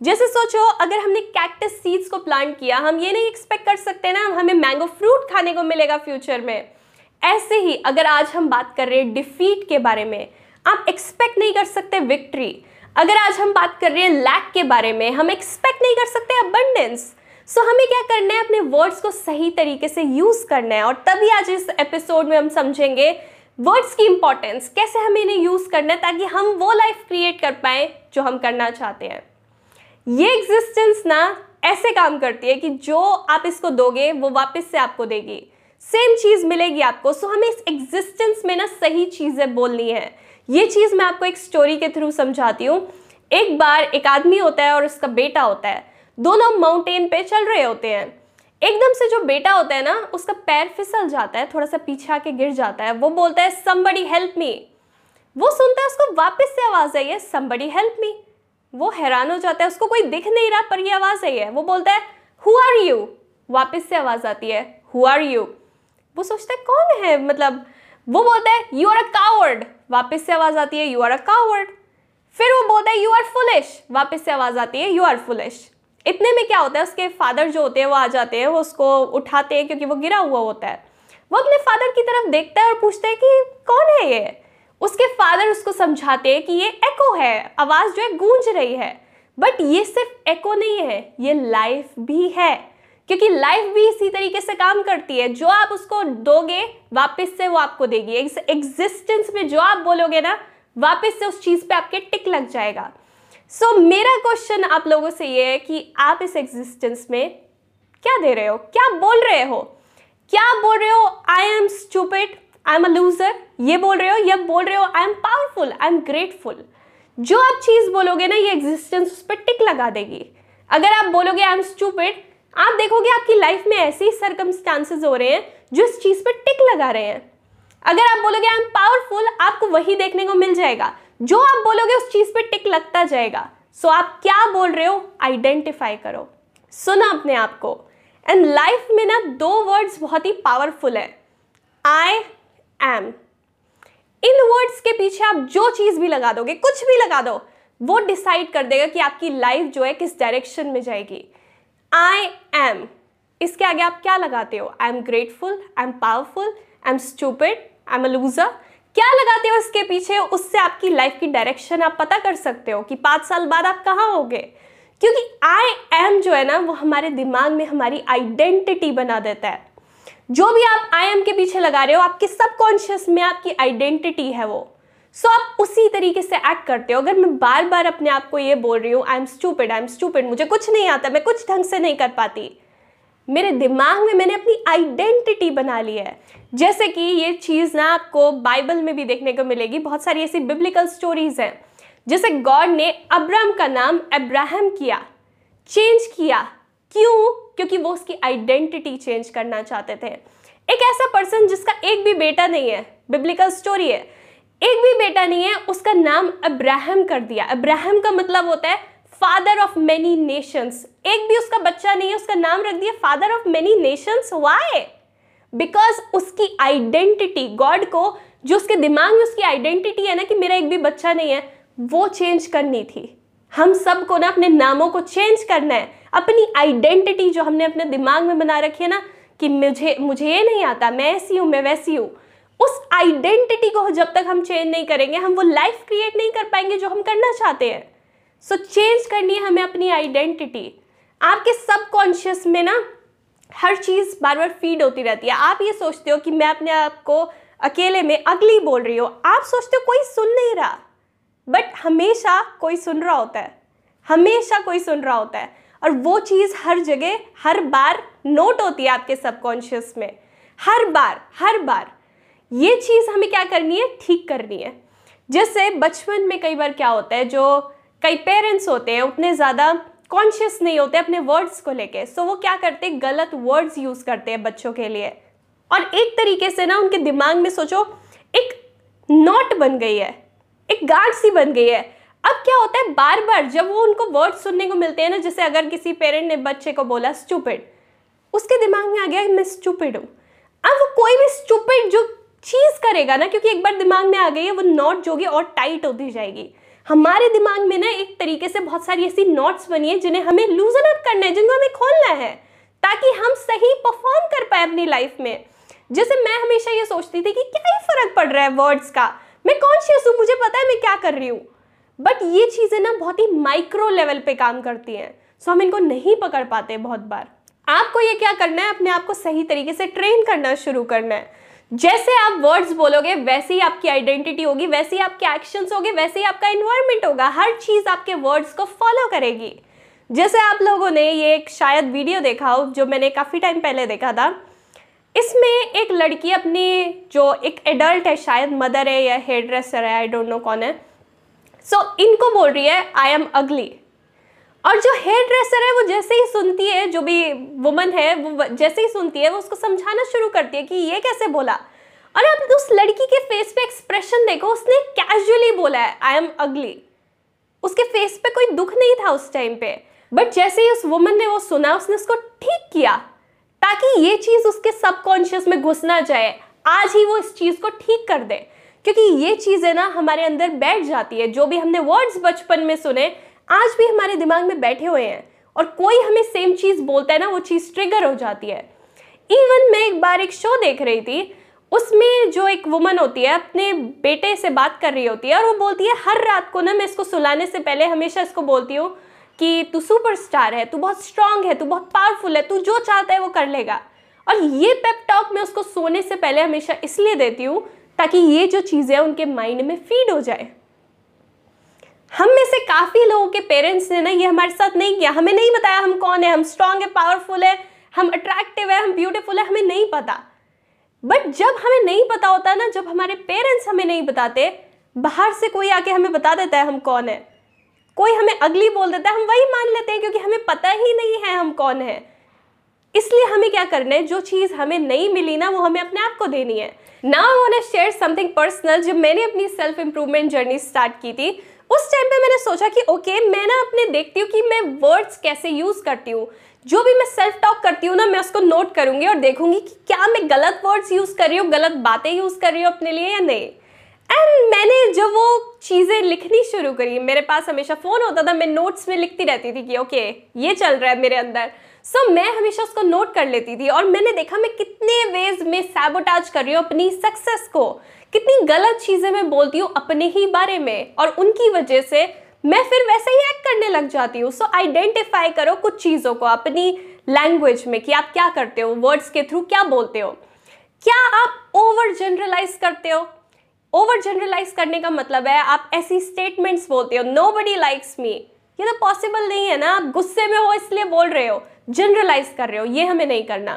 जैसे सोचो, अगर हमने कैक्टस सीड्स को प्लांट किया, हम ये नहीं एक्सपेक्ट कर सकते ना, हमें मैंगो फ्रूट खाने को मिलेगा फ्यूचर में। ऐसे ही, अगर आज हम बात कर रहे हैं डिफीट के बारे में, आप एक्सपेक्ट नहीं कर सकते विक्ट्री अगर आज हम बात कर रहे हैं लैक के बारे में, हम एक्सपेक्ट नहीं कर सकते अबंडेंस सो हमें क्या करना है, अपने वर्ड्स को सही तरीके से यूज़ करना है, और तभी आज इस एपिसोड में हम समझेंगे वर्ड्स की इंपॉर्टेंस कैसे हमें इन्हें यूज़ करना है, ताकि हम वो लाइफ क्रिएट कर पाए जो हम करना चाहते हैं। ये एग्जिस्टेंस ना ऐसे काम करती है कि जो आप इसको दोगे, वो वापस से आपको देगी। सेम चीज़ मिलेगी आपको। सो हमें इस एग्जिस्टेंस में ना सही चीज़ें बोलनी है। ये चीज़ मैं आपको एक स्टोरी के थ्रू समझाती हूँ। एक बार एक आदमी होता है और उसका बेटा होता है। दोनों माउंटेन पे चल रहे होते हैं। एकदम से जो बेटा होता है ना, उसका पैर फिसल जाता है थोड़ा सा पीछे आके गिर जाता है। वो बोलता है समबडी हेल्प मी वो सुनता है, उसको वापस से आवाज़ आई है समबडी हेल्प मी वो हैरान हो जाता है, उसको कोई दिख नहीं रहा, पर ये आवाज़ आई है वो बोलता है हु आर यू वापस से आवाज़ आती है हु आर यू वो सोचता है, कौन है? मतलब वो बोलता है यू आर अ कावर्ड वापस से आवाज़ आती है यू आर अ कावर्ड फिर वो बोलता है यू आर फुलिश वापस से आवाज़ आती है यू आर फुलिश इतने में क्या होता है, उसके फादर जो होते हैं, वो आ जाते हैं, वो उसको उठाते हैं, क्योंकि वो गिरा हुआ होता है। वो अपने फादर की तरफ़ देखता है और पूछता है कि, कौन है ये? उसके फादर उसको समझाते हैं कि ये एको है आवाज़ जो है गूंज रही है। बट ये सिर्फ़ एको नहीं है ये लाइफ भी है। क्योंकि लाइफ भी इसी तरीके से काम करती है। जो आप उसको दोगे वापस से वो आपको देगी। एग्जिस्टेंस में जो आप बोलोगे ना वापस से उस चीज़ पे आपके टिक लग जाएगा। सो so, मेरा क्वेश्चन आप लोगों से ये है कि आप इस एग्जिस्टेंस में क्या दे रहे हो? क्या बोल रहे हो? क्या बोल रहे हो? I am stupid I am a loser ये बोल रहे हो या बोल रहे हो I am powerful I am grateful जो आप चीज़ बोलोगे ना ये एग्जिस्टेंस उस पर टिक लगा देगी। अगर आप बोलोगे आई एम स्टूपिड आप देखोगे आपकी लाइफ में ऐसे ही सर्कमस्टांसेस हो रहे हैं जो इस चीज़ पर टिक लगा रहे हैं। अगर आप बोलोगे आई एम पावरफुल आपको वही देखने को मिल जाएगा। जो आप बोलोगे उस चीज़ पर टिक लगता जाएगा। सो so, आप क्या बोल रहे हो? आइडेंटिफाई करो। सुना अपने आप को। एंड लाइफ में ना दो वर्ड्स बहुत ही पावरफुल है। आई एम इन वर्ड्स के पीछे आप जो चीज़ भी लगा दोगे, कुछ भी लगा दो, वो डिसाइड कर देगा कि आपकी लाइफ जो है किस डायरेक्शन में जाएगी। आई एम इसके आगे आप क्या लगाते हो? I am grateful I am powerful I am stupid I am a loser क्या लगाते हो इसके पीछे? उससे आपकी लाइफ की डायरेक्शन आप पता कर सकते हो कि पाँच साल बाद आप कहाँ होगे। क्योंकि आई एम जो है ना, वो हमारे दिमाग में हमारी आइडेंटिटी बना देता है। जो भी आप आई एम के पीछे लगा रहे हो आपके सबकॉन्शियस में आपकी आइडेंटिटी है वो। सो so, आप उसी तरीके से एक्ट करते हो। अगर मैं बार बार अपने आप को ये बोल रही हूँ I am stupid I am stupid मुझे कुछ नहीं आता मैं कुछ ढंग से नहीं कर पाती। मेरे दिमाग में मैंने अपनी आइडेंटिटी बना ली है। जैसे कि ये चीज़ ना आपको बाइबल में भी देखने को मिलेगी बहुत सारी ऐसी बिब्लिकल स्टोरीज हैं। जैसे गॉड ने अब्राम का नाम अब्राहम किया। चेंज किया। क्यों? क्योंकि वो उसकी आइडेंटिटी चेंज करना चाहते थे। एक ऐसा पर्सन जिसका एक भी बेटा नहीं है बिब्लिकल स्टोरी है, एक भी बेटा नहीं है, उसका नाम अब्राहम कर दिया। अब्राहम का मतलब होता है फादर ऑफ़ मेनी नेशंस एक भी उसका बच्चा नहीं है, उसका नाम रख दिया father of many nations why because उसकी आइडेंटिटी गॉड को, जो उसके दिमाग में उसकी आइडेंटिटी है ना कि मेरा एक भी बच्चा नहीं है, वो चेंज करनी थी। हम सबको ना अपने नामों को चेंज करना है। अपनी आइडेंटिटी जो हमने अपने दिमाग में बना रखी है ना कि मुझे मुझे ये नहीं आता मैं ऐसी हूँ मैं वैसी हूँ। उस आइडेंटिटी को जब तक हम चेंज नहीं करेंगे हम वो लाइफ क्रिएट नहीं कर पाएँगे जो हम करना चाहते हैं। सो so, चेंज करनी है हमें अपनी आइडेंटिटी आपके सबकॉन्शियस में ना हर चीज़ बार बार फ़ीड होती रहती है। आप ये सोचते हो कि मैं अपने आप को अकेले में अगली बोल रही हो। आप सोचते हो कोई सुन नहीं रहा। बट हमेशा कोई सुन रहा होता है। हमेशा कोई सुन रहा होता है। और वो चीज़ हर जगह, हर बार नोट होती है आपके सबकॉन्शियस में। हर बार हर बार। ये चीज़ हमें क्या करनी है? ठीक करनी है। जैसे बचपन में कई बार क्या होता है, जो कई पेरेंट्स होते हैं, उतने ज़्यादा कॉन्शियस नहीं होते अपने वर्ड्स को लेके। सो वो क्या करते हैं? गलत वर्ड्स यूज़ करते हैं बच्चों के लिए। और एक तरीके से ना उनके दिमाग में सोचो, एक नॉट बन गई है। गार्ड सी बन गई है। अब क्या होता है बार बार जब वो उनको वर्ड सुनने को मिलते हैं ना, जैसे अगर किसी पेरेंट ने बच्चे को बोला स्टूपिड उसके दिमाग में आ गया, मैं स्टूपिड हूँ। अब वो कोई भी स्टूपिड जो चीज़ करेगा ना, क्योंकि एक बार दिमाग में आ गई है, वो नॉट जो और टाइट होती जाएगी। हमारे दिमाग में ना एक तरीके से बहुत सारी ऐसी नॉट्स बनी है, जिन्हें हमें लूजन अप करना है, जिनको हमें खोलना है, ताकि हम सही परफॉर्म कर पाए अपनी लाइफ में। जैसे मैं हमेशा ये सोचती थी कि क्या ही फ़र्क पड़ रहा है वर्ड्स का? मैं कॉन्शियस हूँ, मुझे पता है मैं क्या कर रही हूँ। बट ये चीज़ें ना बहुत ही माइक्रो लेवल पे काम करती हैं। सो हम इनको नहीं पकड़ पाते बहुत बार। आपको ये क्या करना है? अपने आप को सही तरीके से ट्रेन करना शुरू करना है। जैसे आप वर्ड्स बोलोगे, वैसे ही आपकी आइडेंटिटी होगी, वैसे ही आपके एक्शंस होंगे, वैसे ही आपका इन्वायरमेंट होगा। हर चीज़ आपके वर्ड्स को फॉलो करेगी। जैसे आप लोगों ने ये एक शायद वीडियो देखा हो, जो मैंने काफ़ी टाइम पहले देखा था। इसमें एक लड़की अपनी जो एक एडल्ट है शायद मदर है या हेयर ड्रेसर है आई डोंट नो कौन है। सो so, इनको बोल रही है आई एम अगली और जो हेयर ड्रेसर है वो जैसे ही सुनती है जो भी वुमन है वो जैसे ही सुनती है वो उसको समझाना शुरू करती है कि ये कैसे बोला। और अब उस लड़की के फेस पे एक्सप्रेशन देखो उसने कैजुअली बोला है आई एम अगली उसके फेस पे कोई दुख नहीं था उस टाइम पे। बट जैसे ही उस वुमन ने वो सुना उसने उसको ठीक किया। ताकि ये चीज़ उसके सबकॉन्शियस में घुस ना जाए। आज ही वो इस चीज़ को ठीक कर दे। क्योंकि ये चीज़ें ना, हमारे अंदर बैठ जाती है। जो भी हमने वर्ड्स बचपन में सुने, आज भी हमारे दिमाग में बैठे हुए हैं। और कोई हमें सेम चीज़ बोलता है ना, वो चीज़ ट्रिगर हो जाती है। इवन मैं एक बार एक शो देख रही थी, उसमें जो एक वुमन होती है, अपने बेटे से बात कर रही होती है और वो बोलती है, हर रात को ना, मैं इसको सुलाने से पहले हमेशा इसको बोलती हूँ कि तू सुपरस्टार है, तू बहुत स्ट्रांग है, तू बहुत पावरफुल है, तू जो चाहता है वो कर लेगा। और ये पेप टॉक मैं उसको सोने से पहले हमेशा इसलिए देती हूँ ताकि ये जो चीज़ें उनके माइंड में फ़ीड हो जाए। हम में से काफ़ी लोगों के पेरेंट्स ने ना ये हमारे साथ नहीं किया। हमें नहीं बताया हम कौन है, हम स्ट्रांग है पावरफुल है, हम अट्रैक्टिव है, हम ब्यूटीफुल है, हमें नहीं पता। बट जब हमें नहीं पता होता ना, जब हमारे पेरेंट्स हमें नहीं बताते, बाहर से कोई आके हमें बता देता है हम कौन है। कोई हमें अगली बोल देता है, हम वही मान लेते हैं क्योंकि हमें पता ही नहीं है हम कौन है। इसलिए हमें क्या करना है? जो चीज़ हमें नहीं मिली ना, वो हमें अपने आप को देनी है। ना वो शेयर समथिंग पर्सनल जब मैंने अपनी सेल्फ इंप्रूवमेंट जर्नी स्टार्ट की थी, उस टाइम पे मैंने सोचा कि ओके मैं ना अपने देखती हूँ कि मैं वर्ड्स कैसे यूज़ करती हूँ। जो भी मैं सेल्फ टॉक करती हूँ ना, मैं उसको नोट करूँगी और देखूँगी कि क्या मैं गलत वर्ड्स यूज़ कर रही हूँ, गलत बातें यूज़ कर रही हूँ अपने लिए या नहीं। एंड मैंने जब वो चीज़ें लिखनी शुरू करी मेरे पास हमेशा फ़ोन होता था मैं नोट्स में लिखती रहती थी कि ओके ये चल रहा है मेरे अंदर. सो so, मैं हमेशा उसको नोट कर लेती थी और मैंने देखा मैं कितने वेज में सैबोटाज कर रही हूँ अपनी सक्सेस को। कितनी गलत चीज़ें मैं बोलती हूँ अपने ही बारे में और उनकी वजह से मैं फिर वैसे ही एक्ट करने लग जाती हूँ। सो आइडेंटिफाई करो कुछ चीज़ों को अपनी लैंग्वेज में कि आप क्या करते हो वर्ड्स के थ्रू क्या बोलते हो। क्या आप ओवर जनरलाइज करते हो? ओवर जनरलाइज करने का मतलब है, आप ऐसी स्टेटमेंट्स बोलते हो नो बडी लाइक्स मी ये तो पॉसिबल नहीं है ना, आप गुस्से में हो इसलिए बोल रहे हो जनरलाइज कर रहे हो, ये हमें नहीं करना.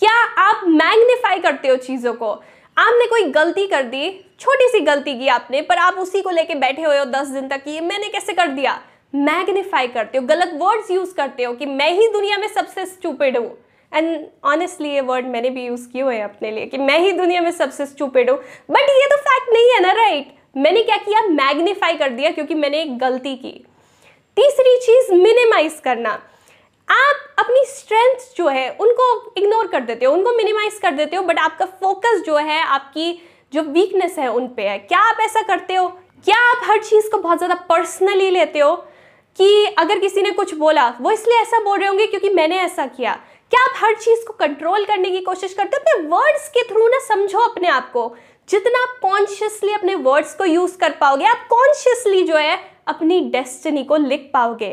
क्या आप मैग्नीफाई करते हो चीज़ों को? आपने कोई गलती कर दी, छोटी सी गलती की आपने, पर आप उसी को लेके बैठे हुए हो दस दिन तक ये मैंने कैसे कर दिया? मैग्नीफाई करते हो, गलत वर्ड्स यूज़ करते हो कि मैं ही दुनिया में सबसे स्टूपिड हूँ. एंड ऑनेस्टली ये वर्ड मैंने भी यूज़ किए हुए हैं अपने लिए कि मैं ही दुनिया में सबसे स्टूपिड हूँ। बट ये तो फैक्ट नहीं है ना राइट मैंने क्या किया? मैग्नीफाई कर दिया क्योंकि मैंने एक गलती की। तीसरी चीज़ मिनिमाइज करना। आप अपनी स्ट्रेंथ जो है, उनको इग्नोर कर देते हो, उनको मिनिमाइज कर देते हो बट आपका फोकस जो है, आपकी जो वीकनेस है, उन पे है। क्या आप ऐसा करते हो? क्या आप हर चीज़ को बहुत ज़्यादा पर्सनली लेते हो? कि अगर किसी ने कुछ बोला, वो इसलिए ऐसा बोल रहे होंगे क्योंकि मैंने ऐसा किया। क्या आप हर चीज़ को कंट्रोल करने की कोशिश करते हो? अपने वर्ड्स के थ्रू ना समझो अपने आप को। जितना आप कॉन्शियसली अपने वर्ड्स को यूज़ कर पाओगे, आप कॉन्शियसली जो है अपनी डेस्टिनी को लिख पाओगे।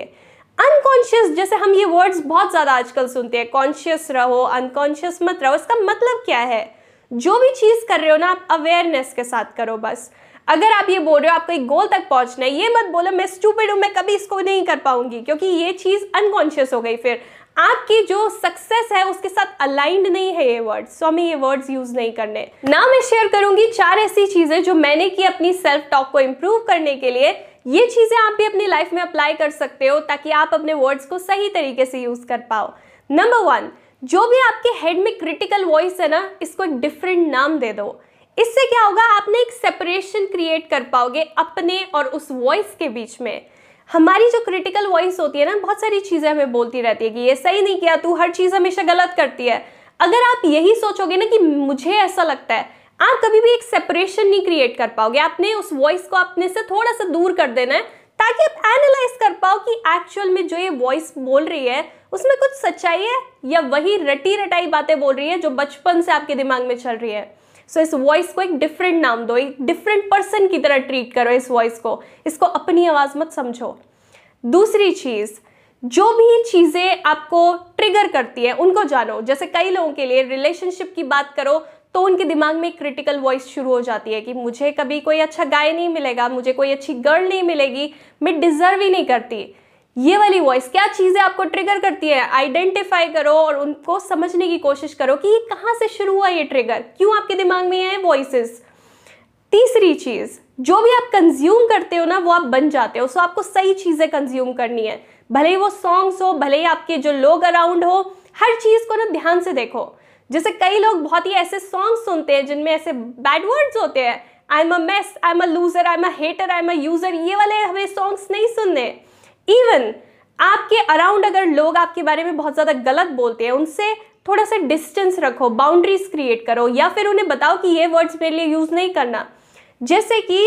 अनकॉन्शियस जैसे हम ये वर्ड्स बहुत ज़्यादा आजकल सुनते हैं कॉन्शियस रहो अनकॉन्शियस मत रहो, इसका मतलब क्या है? जो भी चीज़ कर रहे हो ना, आप अवेयरनेस के साथ करो बस। अगर आप ये बोल रहे हो, आपको एक गोल तक पहुँचना है, ये मत बोलो, मैं स्टूपिड हूँ, मैं कभी इसको नहीं कर पाऊँगी, क्योंकि ये चीज़ अनकॉन्शियस हो गई फिर। आपकी जो सक्सेस है, उसके साथ अलाइंड नहीं है ये वर्ड्स सो हमें ये वर्ड्स यूज़ नहीं करने। ना मैं शेयर करूँगी चार ऐसी चीज़ें जो मैंने की अपनी सेल्फ टॉक को इम्प्रूव करने के लिए। ये चीज़ें आप भी अपनी लाइफ में अप्लाई कर सकते हो ताकि आप अपने वर्ड्स को सही तरीके से यूज़ कर पाओ। नंबर वन जो भी आपके हेड में क्रिटिकल वॉइस है ना, इसको एक डिफरेंट नाम दे दो। इससे क्या होगा आपने एक सेपरेशन क्रिएट कर पाओगे अपने और उस वॉइस के बीच में। हमारी जो क्रिटिकल वॉइस होती है ना, बहुत सारी चीज़ें हमें बोलती रहती है कि ये सही नहीं किया, तू हर चीज़ हमेशा गलत करती है। अगर आप यही सोचोगे ना कि मुझे ऐसा लगता है, आप कभी भी एक सेपरेशन नहीं क्रिएट कर पाओगे। आपने उस वॉइस को अपने से थोड़ा सा दूर कर देना है, ताकि आप एनालाइज कर पाओ कि एक्चुअल में जो ये वॉइस बोल रही है, उसमें कुछ सच्चाई है या वही रटी रटाई बातें बोल रही है जो बचपन से आपके दिमाग में चल रही है। सो so, इस वॉइस को एक डिफरेंट नाम दो एक डिफरेंट पर्सन की तरह ट्रीट करो इस वॉइस को। इसको अपनी आवाज़ मत समझो। दूसरी चीज़ जो भी चीज़ें आपको ट्रिगर करती है उनको जानो। जैसे कई लोगों के लिए रिलेशनशिप की बात करो तो उनके दिमाग में क्रिटिकल वॉइस शुरू हो जाती है कि मुझे कभी कोई अच्छा गाय नहीं मिलेगा मुझे कोई अच्छी गर्ल नहीं मिलेगी मैं डिजर्व ही नहीं करती। ये वाली वॉइस क्या चीज़ें आपको ट्रिगर करती है? आइडेंटिफाई करो और उनको समझने की कोशिश करो कि ये कहाँ से शुरू हुआ ये ट्रिगर क्यों आपके दिमाग में है वॉइसेस तीसरी चीज़, जो भी आप कंज्यूम करते हो ना, वो आप बन जाते हो। सो आपको सही चीज़ें कंज्यूम करनी है। भले ही वो सॉन्ग्स हो, भले ही आपके जो लोग अराउंड हो, हर चीज़ को ना ध्यान से देखो। जैसे कई लोग बहुत ही ऐसे सॉन्ग सुनते हैं, जिनमें ऐसे बैड वर्ड्स होते हैं। I am a mess I am a loser I am a hater I am a user ये वाले हमें सॉन्ग्स नहीं सुनने। इवन आपके अराउंड अगर लोग आपके बारे में बहुत ज़्यादा गलत बोलते हैं, उनसे थोड़ा सा डिस्टेंस रखो बाउंड्रीज क्रिएट करो, या फिर उन्हें बताओ कि ये वर्ड्स मेरे लिए यूज़ नहीं करना। जैसे कि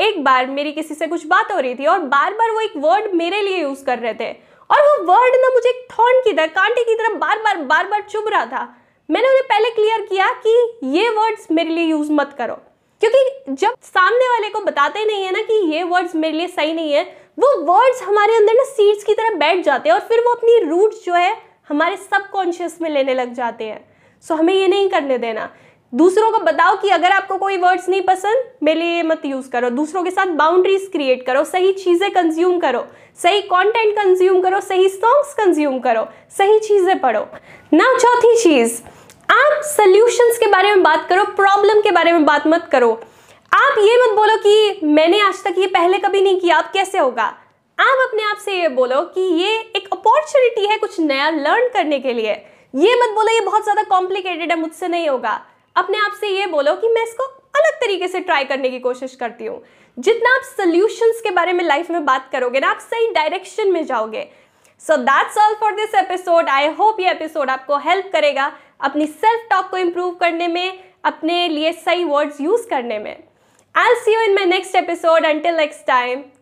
एक बार मेरी किसी से कुछ बात हो रही थी और बार बार वो एक वर्ड मेरे लिए यूज़ कर रहे थे और वो वर्ड ना मुझे थॉर्न की तरह, कांटे की तरह बार बार बार बार चुभ रहा था। मैंने उन्हें पहले क्लियर किया कि ये वर्ड्स मेरे लिए यूज़ मत करो। क्योंकि जब सामने वाले को बताते नहीं है ना कि ये वर्ड्स मेरे लिए सही नहीं है वो वर्ड्स हमारे अंदर ना सीड्स की तरह बैठ जाते हैं और फिर वो अपनी रूट्स जो है हमारे सबकॉन्शियस में लेने लग जाते हैं। सो हमें ये नहीं करने देना। दूसरों को बताओ कि अगर आपको कोई वर्ड्स नहीं पसंद, मेरे लिए मत यूज़ करो। दूसरों के साथ बाउंड्रीज क्रिएट करो, सही चीज़ें कंज्यूम करो। सही कंटेंट कंज्यूम करो, सही सॉन्ग्स कंज्यूम करो, सही चीज़ें पढ़ो। ना चौथी चीज़, आप सोल्यूशंस के बारे में बात करो प्रॉब्लम के बारे में बात मत करो। आप ये मत बोलो कि मैंने आज तक ये पहले कभी नहीं किया, अब कैसे होगा? आप अपने आप से ये बोलो कि ये एक अपॉर्चुनिटी है कुछ नया लर्न करने के लिए। ये मत बोलो, ये बहुत ज़्यादा कॉम्प्लिकेटेड है, मुझसे नहीं होगा। अपने आप से ये बोलो कि मैं इसको अलग तरीके से ट्राई करने की कोशिश करती हूँ। जितना आप सोल्यूशंस के बारे में लाइफ में बात करोगे ना, आप सही डायरेक्शन में जाओगे। So that's all for this episode I hope ये एपिसोड आपको हेल्प करेगा अपनी सेल्फ टॉक को इम्प्रूव करने में, अपने लिए सही वर्ड्स यूज़ करने में। I'll see you in my next episode. Until next time,